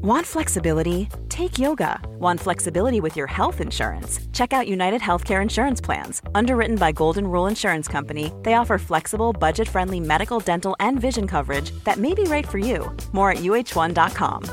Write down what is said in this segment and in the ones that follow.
Want flexibility? Take yoga. Want flexibility with your health insurance? Check out United Healthcare Insurance Plans. Underwritten by Golden Rule Insurance Company, they offer flexible, budget friendly medical, dental, and vision coverage that may be right for you. More at uhone.com.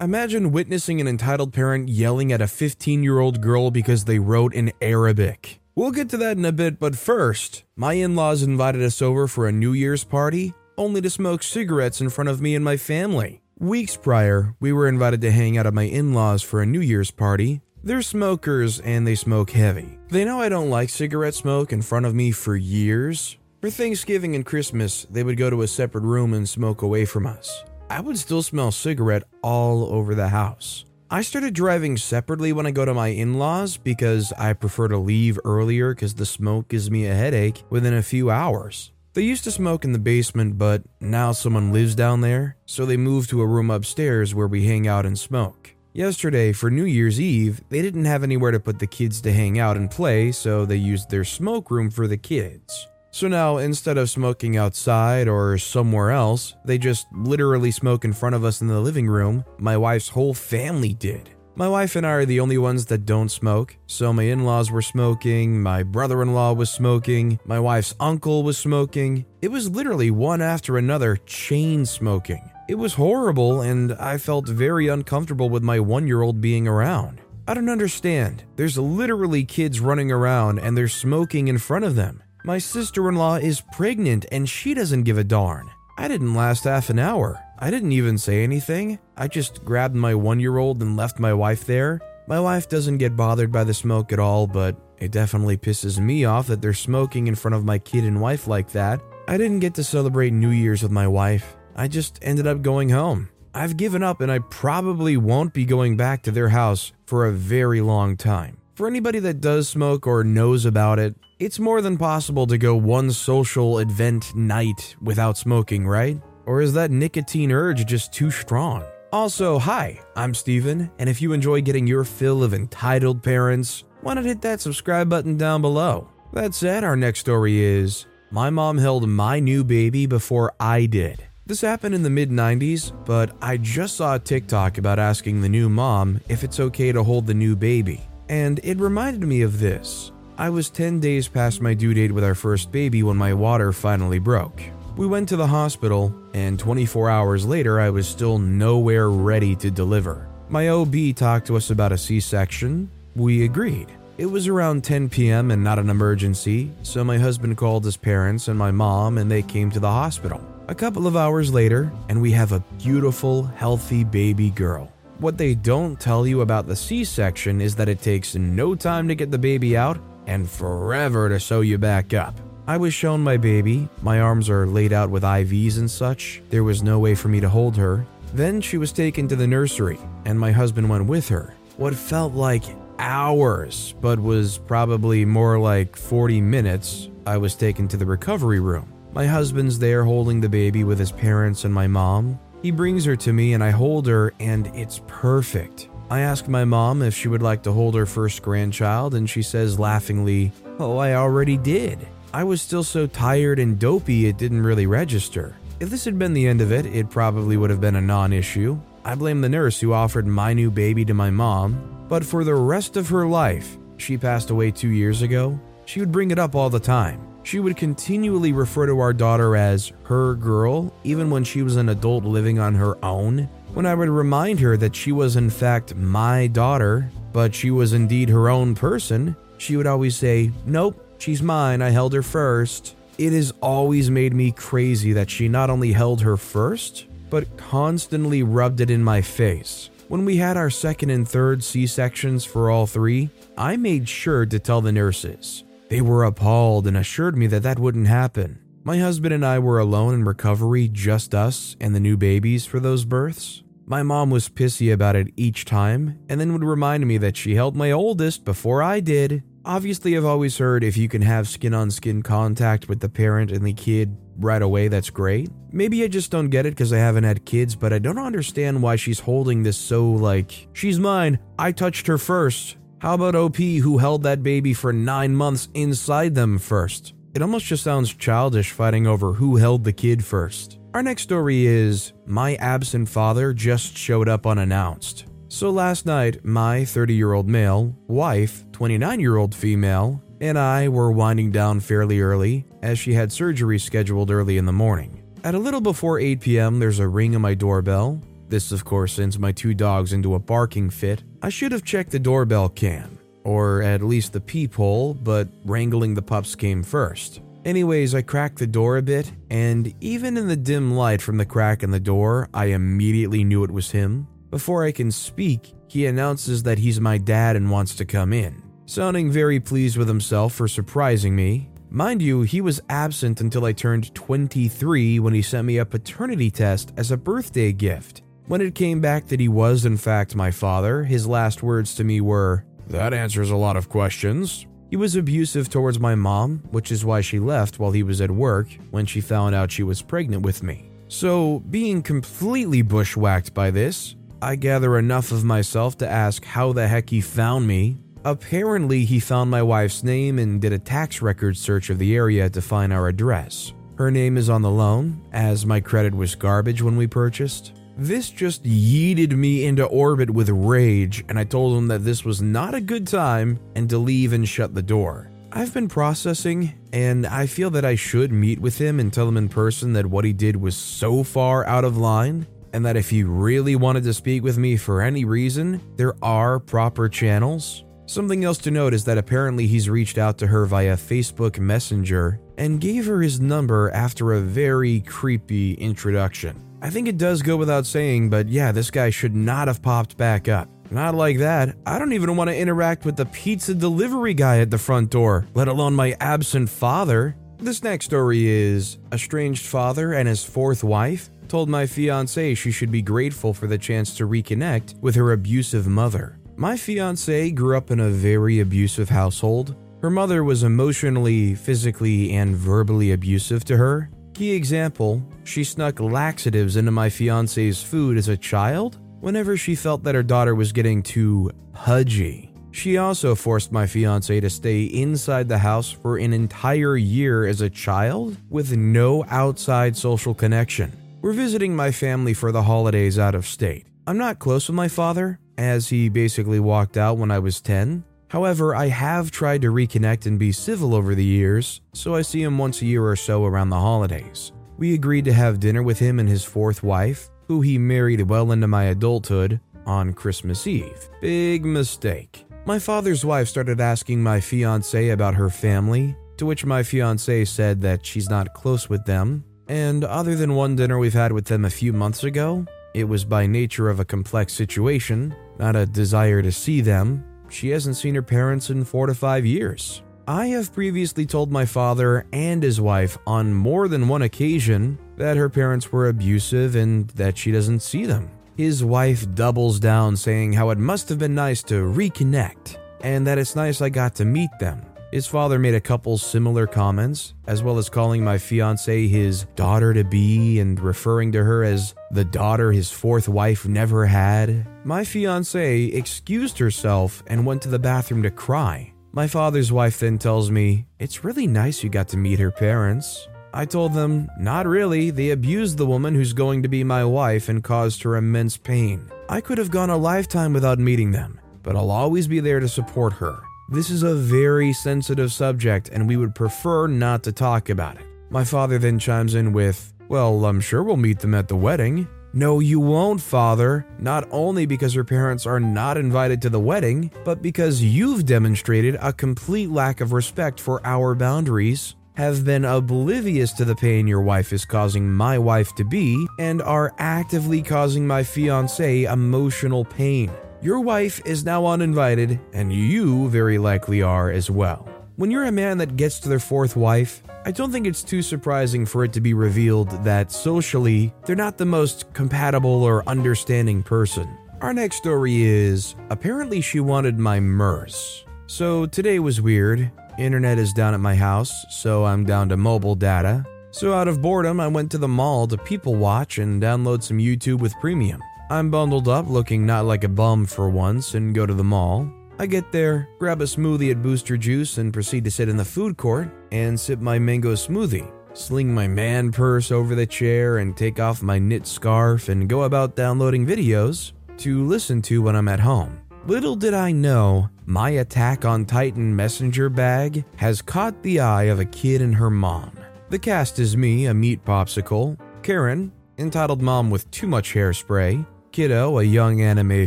Imagine witnessing an entitled parent yelling at a 15 year old girl because they wrote in Arabic. We'll get to that in a bit, but first, my in laws invited us over for a New Year's party only to smoke cigarettes in front of me and my family. Weeks prior, we were invited to hang out at my in laws for a New Year's party. They're smokers and they smoke heavy. They know I don't like cigarette smoke in front of me for years. For Thanksgiving and Christmas, they would go to a separate room and smoke away from us. I would still smell cigarette all over the house. I started driving separately when I go to my in laws because I prefer to leave earlier because the smoke gives me a headache within a few hours. They used to smoke in the basement, but now someone lives down there, so they moved to a room upstairs where we hang out and smoke. Yesterday, for New Year's Eve, they didn't have anywhere to put the kids to hang out and play, so they used their smoke room for the kids. So now, instead of smoking outside or somewhere else, they just literally smoke in front of us in the living room. My wife's whole family did. My wife and I are the only ones that don't smoke, so my in laws were smoking, my brother in law was smoking, my wife's uncle was smoking. It was literally one after another chain smoking. It was horrible, and I felt very uncomfortable with my one year old being around. I don't understand. There's literally kids running around and they're smoking in front of them. My sister in law is pregnant and she doesn't give a darn. I didn't last half an hour. I didn't even say anything. I just grabbed my one year old and left my wife there. My wife doesn't get bothered by the smoke at all, but it definitely pisses me off that they're smoking in front of my kid and wife like that. I didn't get to celebrate New Year's with my wife. I just ended up going home. I've given up and I probably won't be going back to their house for a very long time. For anybody that does smoke or knows about it, it's more than possible to go one social event night without smoking, right? Or is that nicotine urge just too strong? Also, hi, I'm Steven, and if you enjoy getting your fill of entitled parents, why not hit that subscribe button down below? That said, our next story is My mom held my new baby before I did. This happened in the mid 90s, but I just saw a TikTok about asking the new mom if it's okay to hold the new baby. And it reminded me of this. I was 10 days past my due date with our first baby when my water finally broke. We went to the hospital, and 24 hours later, I was still nowhere ready to deliver. My OB talked to us about a C section. We agreed. It was around 10 p.m. and not an emergency, so my husband called his parents and my mom, and they came to the hospital. A couple of hours later, and we have a beautiful, healthy baby girl. What they don't tell you about the C section is that it takes no time to get the baby out and forever to sew you back up. I was shown my baby, my arms are laid out with IVs and such, there was no way for me to hold her. Then she was taken to the nursery, and my husband went with her. What felt like hours, but was probably more like 40 minutes, I was taken to the recovery room. My husband's there holding the baby with his parents and my mom. He brings her to me and I hold her, and it's perfect. I ask my mom if she would like to hold her first grandchild, and she says laughingly, Oh, I already did. I was still so tired and dopey it didn't really register. If this had been the end of it, it probably would have been a non issue. I blame the nurse who offered my new baby to my mom, but for the rest of her life, she passed away two years ago, she would bring it up all the time. She would continually refer to our daughter as her girl, even when she was an adult living on her own. When I would remind her that she was, in fact, my daughter, but she was indeed her own person, she would always say, Nope, She's mine, I held her first. It has always made me crazy that she not only held her first, but constantly rubbed it in my face. When we had our second and third C sections for all three, I made sure to tell the nurses. They were appalled and assured me that that wouldn't happen. My husband and I were alone in recovery, just us and the new babies for those births. My mom was pissy about it each time, and then would remind me that she held my oldest before I did, Obviously, I've always heard if you can have skin on skin contact with the parent and the kid right away, that's great. Maybe I just don't get it because I haven't had kids, but I don't understand why she's holding this so like, she's mine, I touched her first. How about OP who held that baby for nine months inside them first? It almost just sounds childish fighting over who held the kid first. Our next story is My absent father just showed up unannounced. So last night, my 30 year old male, wife, 29 year old female, and I were winding down fairly early as she had surgery scheduled early in the morning. At a little before 8 p.m., there's a ring on my doorbell. This, of course, sends my two dogs into a barking fit. I should have checked the doorbell cam, or at least the peephole, but wrangling the pups came first. Anyways, I cracked the door a bit, and even in the dim light from the crack in the door, I immediately knew it was him. Before I can speak, he announces that he's my dad and wants to come in sounding very pleased with himself for surprising me. Mind you, he was absent until I turned 23 when he sent me a paternity test as a birthday gift. When it came back that he was, in fact, my father, his last words to me were, That answers a lot of questions. He was abusive towards my mom, which is why she left while he was at work when she found out she was pregnant with me. So, being completely bushwhacked by this, I gather enough of myself to ask how the heck he found me Apparently, he found my wife's name and did a tax record search of the area to find our address. Her name is on the loan, as my credit was garbage when we purchased. This just yeeted me into orbit with rage, and I told him that this was not a good time and to leave and shut the door. I've been processing, and I feel that I should meet with him and tell him in person that what he did was so far out of line, and that if he really wanted to speak with me for any reason, there are proper channels. Something else to note is that apparently he's reached out to her via Facebook Messenger and gave her his number after a very creepy introduction. I think it does go without saying, but yeah, this guy should not have popped back up. Not like that. I don't even want to interact with the pizza delivery guy at the front door, let alone my absent father. This next story is estranged father and his fourth wife told my fiance she should be grateful for the chance to reconnect with her abusive mother. My fiance grew up in a very abusive household. Her mother was emotionally, physically, and verbally abusive to her. Key example she snuck laxatives into my fiance's food as a child whenever she felt that her daughter was getting too pudgy. She also forced my fiance to stay inside the house for an entire year as a child with no outside social connection. We're visiting my family for the holidays out of state. I'm not close with my father, as he basically walked out when I was 10. However, I have tried to reconnect and be civil over the years, so I see him once a year or so around the holidays. We agreed to have dinner with him and his fourth wife, who he married well into my adulthood, on Christmas Eve. Big mistake. My father's wife started asking my fiance about her family, to which my fiance said that she's not close with them, and other than one dinner we've had with them a few months ago, it was by nature of a complex situation, not a desire to see them. She hasn't seen her parents in four to five years. I have previously told my father and his wife on more than one occasion that her parents were abusive and that she doesn't see them. His wife doubles down, saying how it must have been nice to reconnect and that it's nice I got to meet them. His father made a couple similar comments, as well as calling my fiance his daughter to be and referring to her as the daughter his fourth wife never had. My fiance excused herself and went to the bathroom to cry. My father's wife then tells me, It's really nice you got to meet her parents. I told them, Not really. They abused the woman who's going to be my wife and caused her immense pain. I could have gone a lifetime without meeting them, but I'll always be there to support her. This is a very sensitive subject, and we would prefer not to talk about it. My father then chimes in with, Well, I'm sure we'll meet them at the wedding. No, you won't, father. Not only because her parents are not invited to the wedding, but because you've demonstrated a complete lack of respect for our boundaries, have been oblivious to the pain your wife is causing my wife to be, and are actively causing my fiance emotional pain. Your wife is now uninvited, and you very likely are as well. When you're a man that gets to their fourth wife, I don't think it's too surprising for it to be revealed that socially, they're not the most compatible or understanding person. Our next story is apparently she wanted my murse. So today was weird. Internet is down at my house, so I'm down to mobile data. So out of boredom, I went to the mall to people watch and download some YouTube with premium. I'm bundled up, looking not like a bum for once, and go to the mall. I get there, grab a smoothie at Booster Juice, and proceed to sit in the food court and sip my mango smoothie. sling my man purse over the chair, and take off my knit scarf and go about downloading videos to listen to when I'm at home. Little did I know, my Attack on Titan messenger bag has caught the eye of a kid and her mom. The cast is me, a meat popsicle, Karen, entitled mom with too much hairspray, Kiddo, a young anime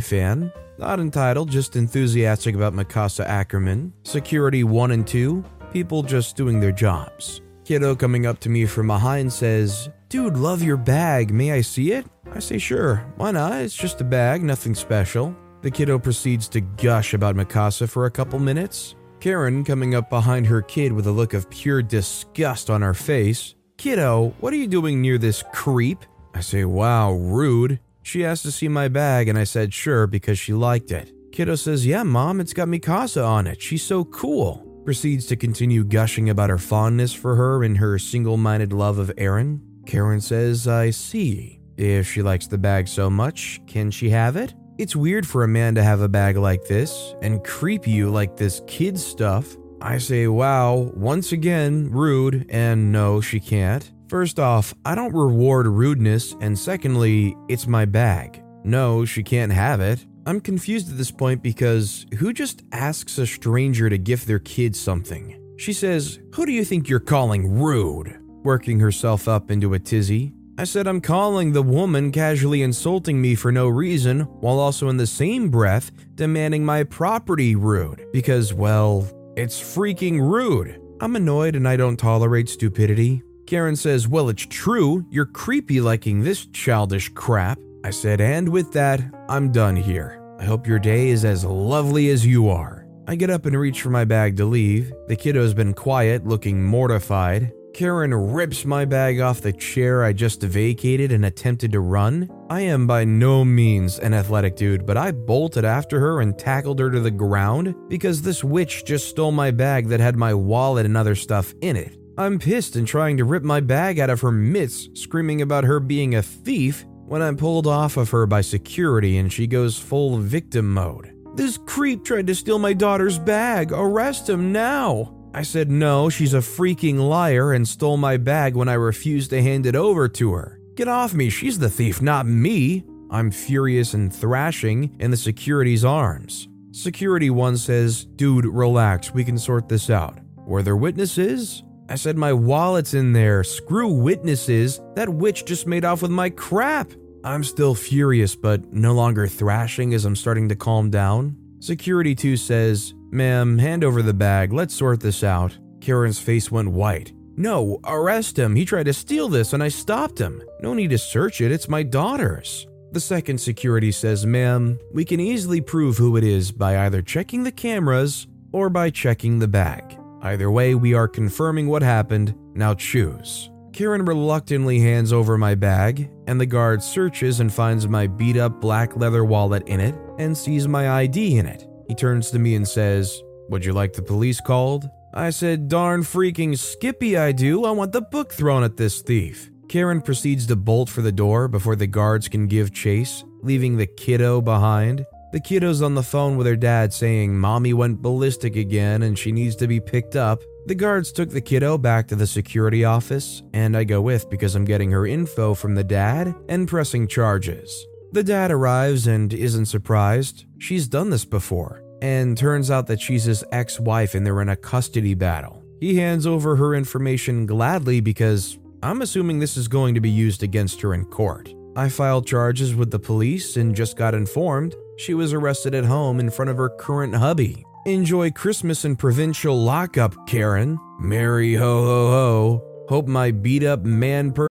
fan, not entitled, just enthusiastic about Mikasa Ackerman, Security 1 and 2, people just doing their jobs. Kiddo coming up to me from behind says, Dude, love your bag, may I see it? I say, Sure, why not? It's just a bag, nothing special. The kiddo proceeds to gush about Mikasa for a couple minutes. Karen coming up behind her kid with a look of pure disgust on her face. Kiddo, what are you doing near this creep? I say, Wow, rude. She asked to see my bag, and I said sure because she liked it. Kiddo says, Yeah, mom, it's got Mikasa on it. She's so cool. Proceeds to continue gushing about her fondness for her and her single minded love of Eren. Karen says, I see. If she likes the bag so much, can she have it? It's weird for a man to have a bag like this and creep you like this kid stuff. I say, wow, once again, rude, and no, she can't. First off, I don't reward rudeness, and secondly, it's my bag. No, she can't have it. I'm confused at this point because who just asks a stranger to gift their kid something? She says, Who do you think you're calling rude? Working herself up into a tizzy. I said I'm calling the woman casually insulting me for no reason, while also in the same breath demanding my property rude, because, well, it's freaking rude. I'm annoyed and I don't tolerate stupidity. Karen says, Well, it's true, you're creepy liking this childish crap. I said, And with that, I'm done here. I hope your day is as lovely as you are. I get up and reach for my bag to leave. The kiddo's been quiet, looking mortified. Karen rips my bag off the chair I just vacated and attempted to run. I am by no means an athletic dude, but I bolted after her and tackled her to the ground because this witch just stole my bag that had my wallet and other stuff in it. I'm pissed and trying to rip my bag out of her mitts, screaming about her being a thief when I'm pulled off of her by security and she goes full victim mode. This creep tried to steal my daughter's bag. Arrest him now. I said no, she's a freaking liar and stole my bag when I refused to hand it over to her. Get off me, she's the thief, not me. I'm furious and thrashing in the security's arms. Security 1 says, Dude, relax, we can sort this out. Were there witnesses? I said, My wallet's in there. Screw witnesses. That witch just made off with my crap. I'm still furious, but no longer thrashing as I'm starting to calm down. Security 2 says, Ma'am, hand over the bag. Let's sort this out. Karen's face went white. No, arrest him. He tried to steal this and I stopped him. No need to search it. It's my daughter's. The second security says, Ma'am, we can easily prove who it is by either checking the cameras or by checking the bag. Either way, we are confirming what happened. Now choose. Karen reluctantly hands over my bag, and the guard searches and finds my beat up black leather wallet in it and sees my ID in it. He turns to me and says, Would you like the police called? I said, Darn freaking Skippy, I do. I want the book thrown at this thief. Karen proceeds to bolt for the door before the guards can give chase, leaving the kiddo behind. The kiddo's on the phone with her dad saying mommy went ballistic again and she needs to be picked up. The guards took the kiddo back to the security office, and I go with because I'm getting her info from the dad and pressing charges. The dad arrives and isn't surprised. She's done this before, and turns out that she's his ex wife and they're in a custody battle. He hands over her information gladly because I'm assuming this is going to be used against her in court. I filed charges with the police and just got informed she was arrested at home in front of her current hubby. Enjoy Christmas in provincial lockup, Karen. Merry ho ho ho. Hope my beat up man per.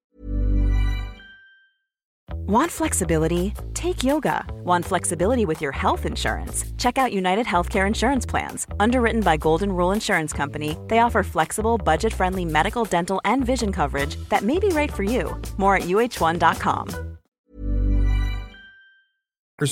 Want flexibility? Take yoga. Want flexibility with your health insurance? Check out United Healthcare Insurance Plans. Underwritten by Golden Rule Insurance Company, they offer flexible, budget friendly medical, dental, and vision coverage that may be right for you. More at uhone.com.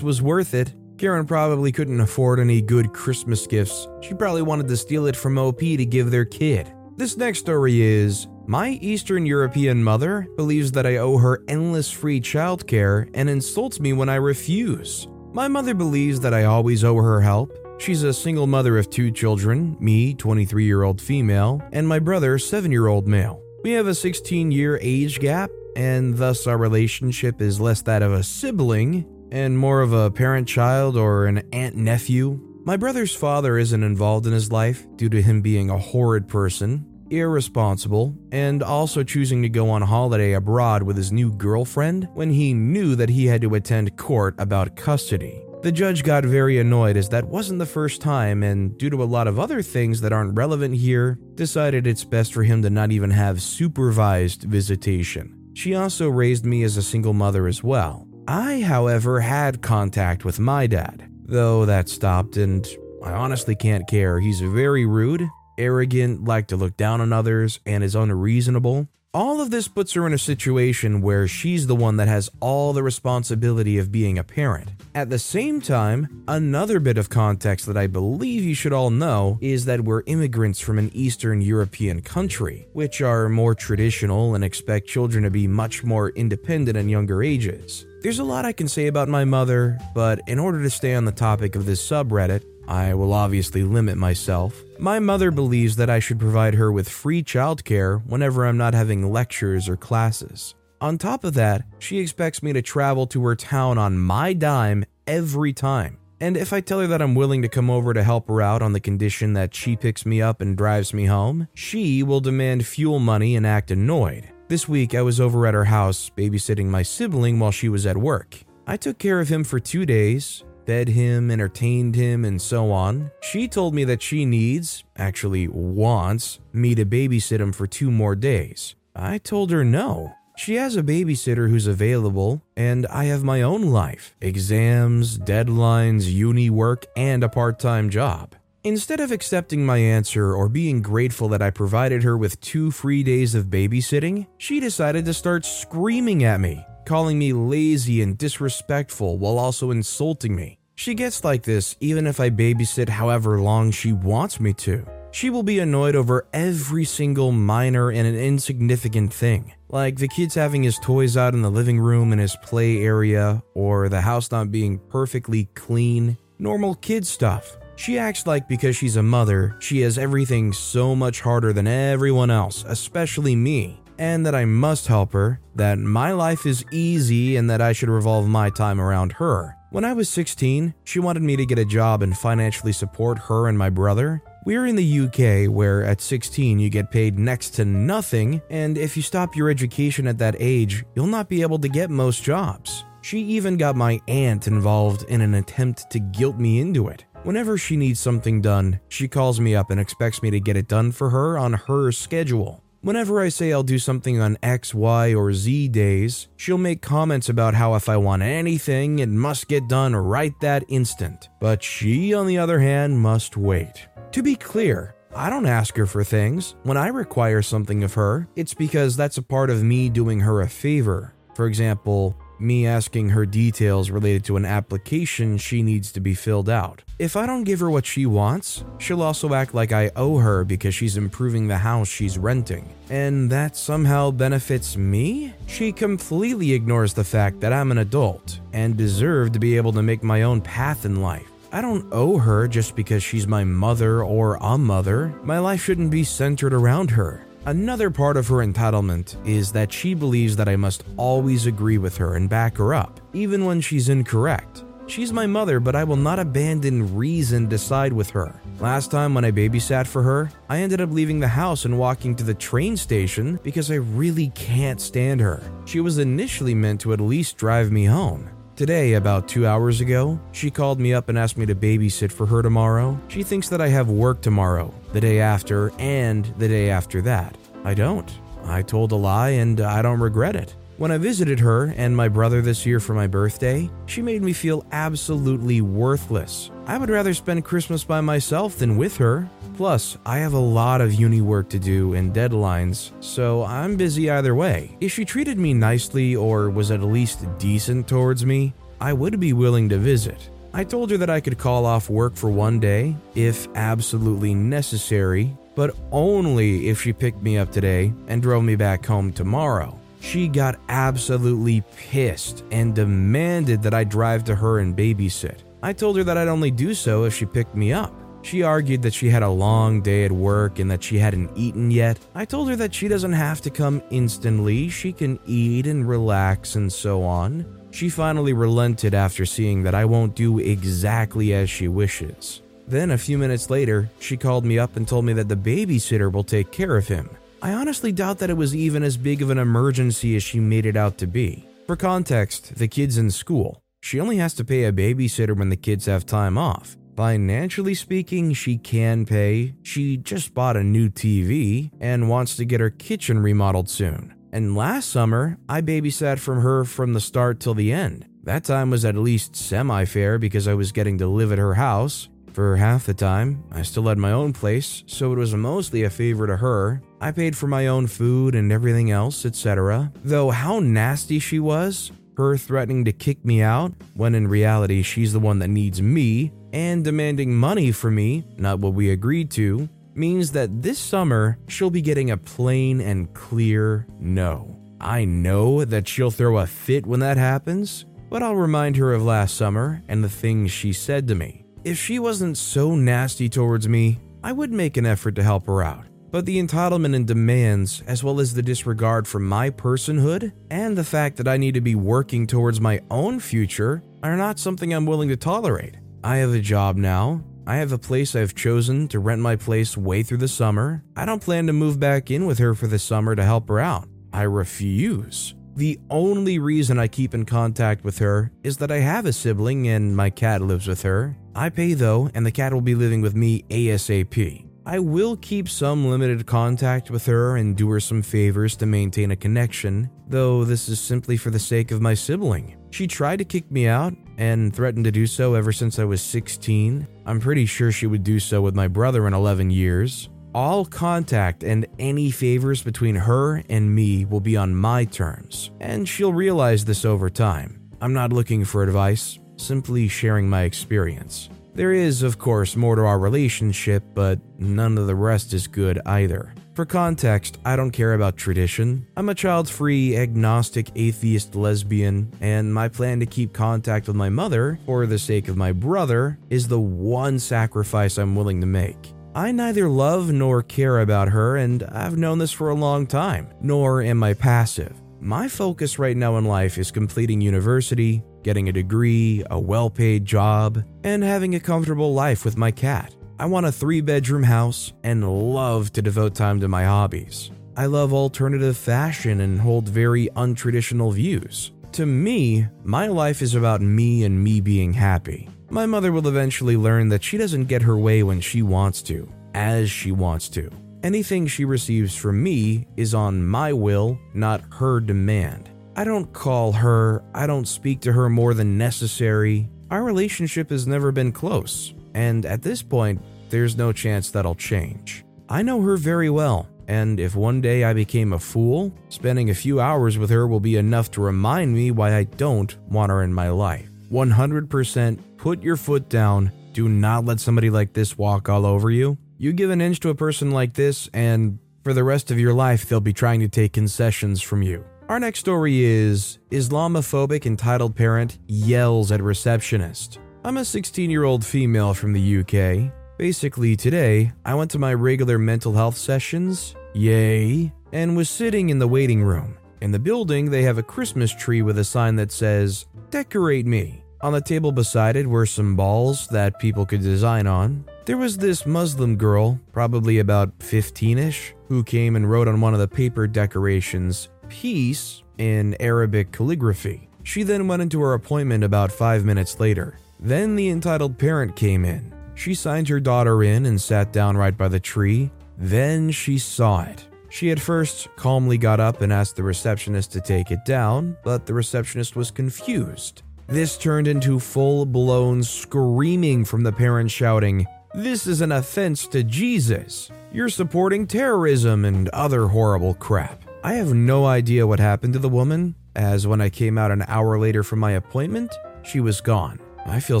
was worth it. Karen probably couldn't afford any good Christmas gifts. She probably wanted to steal it from OP to give their kid. This next story is My Eastern European mother believes that I owe her endless free childcare and insults me when I refuse. My mother believes that I always owe her help. She's a single mother of two children, me, 23 year old female, and my brother, 7 year old male. We have a 16 year age gap, and thus our relationship is less that of a sibling and more of a parent child or an aunt nephew. My brother's father isn't involved in his life due to him being a horrid person, irresponsible, and also choosing to go on holiday abroad with his new girlfriend when he knew that he had to attend court about custody. The judge got very annoyed as that wasn't the first time, and due to a lot of other things that aren't relevant here, decided it's best for him to not even have supervised visitation. She also raised me as a single mother as well. I, however, had contact with my dad, though that stopped, and I honestly can't care. He's very rude, arrogant, like to look down on others, and is unreasonable. All of this puts her in a situation where she's the one that has all the responsibility of being a parent. At the same time, another bit of context that I believe you should all know is that we're immigrants from an Eastern European country, which are more traditional and expect children to be much more independent in younger ages. There's a lot I can say about my mother, but in order to stay on the topic of this subreddit, I will obviously limit myself. My mother believes that I should provide her with free childcare whenever I'm not having lectures or classes. On top of that, she expects me to travel to her town on my dime every time. And if I tell her that I'm willing to come over to help her out on the condition that she picks me up and drives me home, she will demand fuel money and act annoyed. This week, I was over at her house babysitting my sibling while she was at work. I took care of him for two days, fed him, entertained him, and so on. She told me that she needs, actually wants, me to babysit him for two more days. I told her no. She has a babysitter who's available, and I have my own life exams, deadlines, uni work, and a part time job. Instead of accepting my answer or being grateful that I provided her with two free days of babysitting, she decided to start screaming at me, calling me lazy and disrespectful while also insulting me. She gets like this even if I babysit however long she wants me to. She will be annoyed over every single minor and an insignificant thing, like the kids having his toys out in the living room and his play area, or the house not being perfectly clean. Normal kid stuff. She acts like because she's a mother, she has everything so much harder than everyone else, especially me, and that I must help her, that my life is easy and that I should revolve my time around her. When I was 16, she wanted me to get a job and financially support her and my brother. We're in the UK where at 16 you get paid next to nothing, and if you stop your education at that age, you'll not be able to get most jobs. She even got my aunt involved in an attempt to guilt me into it. Whenever she needs something done, she calls me up and expects me to get it done for her on her schedule. Whenever I say I'll do something on X, Y, or Z days, she'll make comments about how if I want anything, it must get done right that instant. But she, on the other hand, must wait. To be clear, I don't ask her for things. When I require something of her, it's because that's a part of me doing her a favor. For example, me asking her details related to an application she needs to be filled out. If I don't give her what she wants, she'll also act like I owe her because she's improving the house she's renting. And that somehow benefits me? She completely ignores the fact that I'm an adult and deserve to be able to make my own path in life. I don't owe her just because she's my mother or a mother. My life shouldn't be centered around her. Another part of her entitlement is that she believes that I must always agree with her and back her up, even when she's incorrect. She's my mother, but I will not abandon reason to side with her. Last time when I babysat for her, I ended up leaving the house and walking to the train station because I really can't stand her. She was initially meant to at least drive me home. Today, about two hours ago, she called me up and asked me to babysit for her tomorrow. She thinks that I have work tomorrow, the day after, and the day after that. I don't. I told a lie and I don't regret it. When I visited her and my brother this year for my birthday, she made me feel absolutely worthless. I would rather spend Christmas by myself than with her. Plus, I have a lot of uni work to do and deadlines, so I'm busy either way. If she treated me nicely or was at least decent towards me, I would be willing to visit. I told her that I could call off work for one day, if absolutely necessary, but only if she picked me up today and drove me back home tomorrow. She got absolutely pissed and demanded that I drive to her and babysit. I told her that I'd only do so if she picked me up. She argued that she had a long day at work and that she hadn't eaten yet. I told her that she doesn't have to come instantly, she can eat and relax and so on. She finally relented after seeing that I won't do exactly as she wishes. Then, a few minutes later, she called me up and told me that the babysitter will take care of him. I honestly doubt that it was even as big of an emergency as she made it out to be. For context, the kid's in school. She only has to pay a babysitter when the kids have time off. Financially speaking, she can pay. She just bought a new TV and wants to get her kitchen remodeled soon. And last summer, I babysat from her from the start till the end. That time was at least semi fair because I was getting to live at her house. For half the time, I still had my own place, so it was mostly a favor to her. I paid for my own food and everything else, etc. Though how nasty she was, her threatening to kick me out, when in reality she's the one that needs me, and demanding money from me, not what we agreed to, means that this summer she'll be getting a plain and clear no. I know that she'll throw a fit when that happens, but I'll remind her of last summer and the things she said to me. If she wasn't so nasty towards me, I would make an effort to help her out. But the entitlement and demands, as well as the disregard for my personhood, and the fact that I need to be working towards my own future, are not something I'm willing to tolerate. I have a job now. I have a place I've chosen to rent my place way through the summer. I don't plan to move back in with her for the summer to help her out. I refuse. The only reason I keep in contact with her is that I have a sibling and my cat lives with her. I pay though, and the cat will be living with me ASAP. I will keep some limited contact with her and do her some favors to maintain a connection, though this is simply for the sake of my sibling. She tried to kick me out and threatened to do so ever since I was 16. I'm pretty sure she would do so with my brother in 11 years. All contact and any favors between her and me will be on my terms, and she'll realize this over time. I'm not looking for advice, simply sharing my experience. There is, of course, more to our relationship, but none of the rest is good either. For context, I don't care about tradition. I'm a child free, agnostic, atheist lesbian, and my plan to keep contact with my mother, for the sake of my brother, is the one sacrifice I'm willing to make. I neither love nor care about her, and I've known this for a long time, nor am I passive. My focus right now in life is completing university, getting a degree, a well paid job, and having a comfortable life with my cat. I want a three bedroom house and love to devote time to my hobbies. I love alternative fashion and hold very untraditional views. To me, my life is about me and me being happy. My mother will eventually learn that she doesn't get her way when she wants to, as she wants to. Anything she receives from me is on my will, not her demand. I don't call her, I don't speak to her more than necessary. Our relationship has never been close, and at this point, there's no chance that'll change. I know her very well, and if one day I became a fool, spending a few hours with her will be enough to remind me why I don't want her in my life. 100% put your foot down. Do not let somebody like this walk all over you. You give an inch to a person like this, and for the rest of your life, they'll be trying to take concessions from you. Our next story is Islamophobic entitled parent yells at receptionist. I'm a 16 year old female from the UK. Basically, today, I went to my regular mental health sessions, yay, and was sitting in the waiting room. In the building, they have a Christmas tree with a sign that says, Decorate me. On the table beside it were some balls that people could design on. There was this Muslim girl, probably about 15 ish, who came and wrote on one of the paper decorations, peace in Arabic calligraphy. She then went into her appointment about five minutes later. Then the entitled parent came in. She signed her daughter in and sat down right by the tree. Then she saw it. She at first calmly got up and asked the receptionist to take it down, but the receptionist was confused. This turned into full blown screaming from the parent shouting, This is an offense to Jesus. You're supporting terrorism and other horrible crap. I have no idea what happened to the woman, as when I came out an hour later from my appointment, she was gone. I feel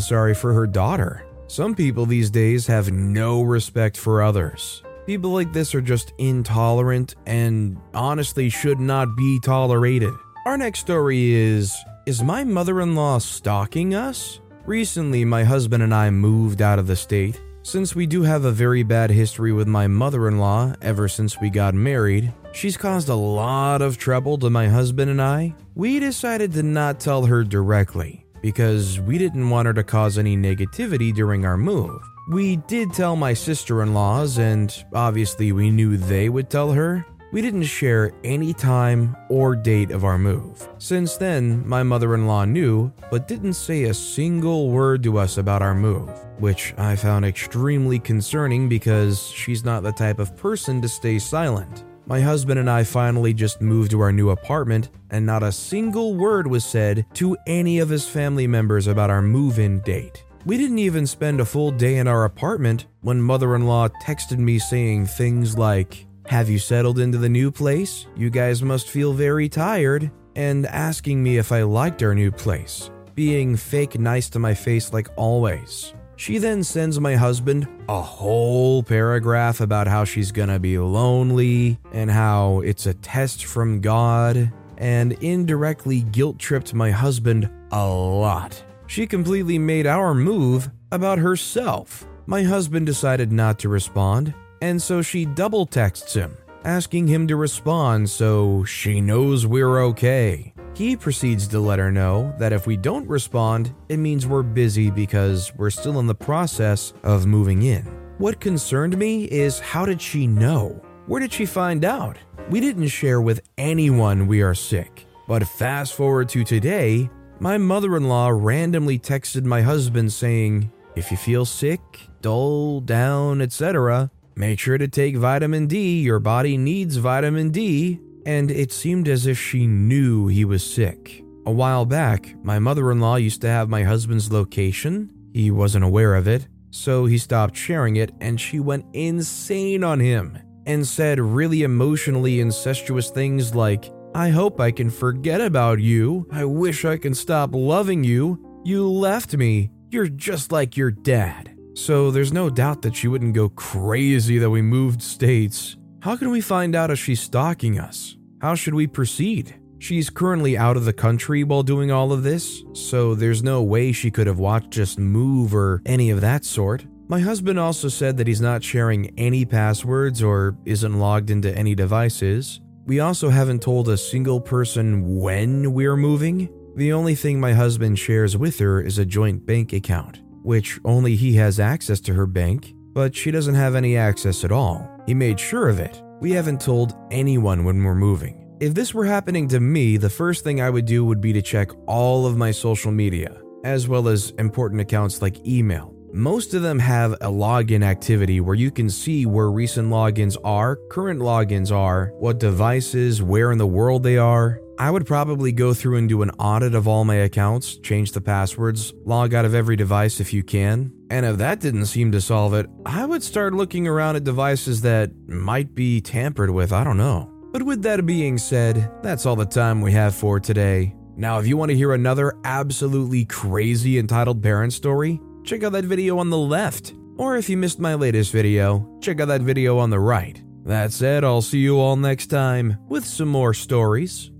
sorry for her daughter. Some people these days have no respect for others. People like this are just intolerant and honestly should not be tolerated. Our next story is Is my mother in law stalking us? Recently, my husband and I moved out of the state. Since we do have a very bad history with my mother in law ever since we got married, she's caused a lot of trouble to my husband and I. We decided to not tell her directly because we didn't want her to cause any negativity during our move. We did tell my sister in laws, and obviously we knew they would tell her. We didn't share any time or date of our move. Since then, my mother in law knew, but didn't say a single word to us about our move, which I found extremely concerning because she's not the type of person to stay silent. My husband and I finally just moved to our new apartment, and not a single word was said to any of his family members about our move in date. We didn't even spend a full day in our apartment when mother in law texted me saying things like, Have you settled into the new place? You guys must feel very tired. And asking me if I liked our new place, being fake nice to my face like always. She then sends my husband a whole paragraph about how she's gonna be lonely and how it's a test from God, and indirectly guilt tripped my husband a lot. She completely made our move about herself. My husband decided not to respond, and so she double texts him, asking him to respond so she knows we're okay. He proceeds to let her know that if we don't respond, it means we're busy because we're still in the process of moving in. What concerned me is how did she know? Where did she find out? We didn't share with anyone we are sick. But fast forward to today, my mother in law randomly texted my husband saying, If you feel sick, dull, down, etc., make sure to take vitamin D. Your body needs vitamin D and it seemed as if she knew he was sick. A while back, my mother in law used to have my husband's location. He wasn't aware of it, so he stopped sharing it, and she went insane on him and said really emotionally incestuous things like, I hope I can forget about you. I wish I can stop loving you. You left me. You're just like your dad. So there's no doubt that she wouldn't go crazy that we moved states. How can we find out if she's stalking us? How should we proceed? She's currently out of the country while doing all of this, so there's no way she could have watched us move or any of that sort. My husband also said that he's not sharing any passwords or isn't logged into any devices. We also haven't told a single person when we're moving. The only thing my husband shares with her is a joint bank account, which only he has access to her bank, but she doesn't have any access at all. He made sure of it, we haven't told anyone when we're moving. If this were happening to me, the first thing I would do would be to check all of my social media, as well as important accounts like email. Most of them have a login activity where you can see where recent logins are, current logins are, what devices, where in the world they are, I would probably go through and do an audit of all my accounts, change the passwords, log out of every device if you can. And if that didn't seem to solve it, I would start looking around at devices that might be tampered with, I don't know. But with that being said, that's all the time we have for today. Now, if you want to hear another absolutely crazy entitled parent story, check out that video on the left. Or if you missed my latest video, check out that video on the right. That said, I'll see you all next time with some more stories.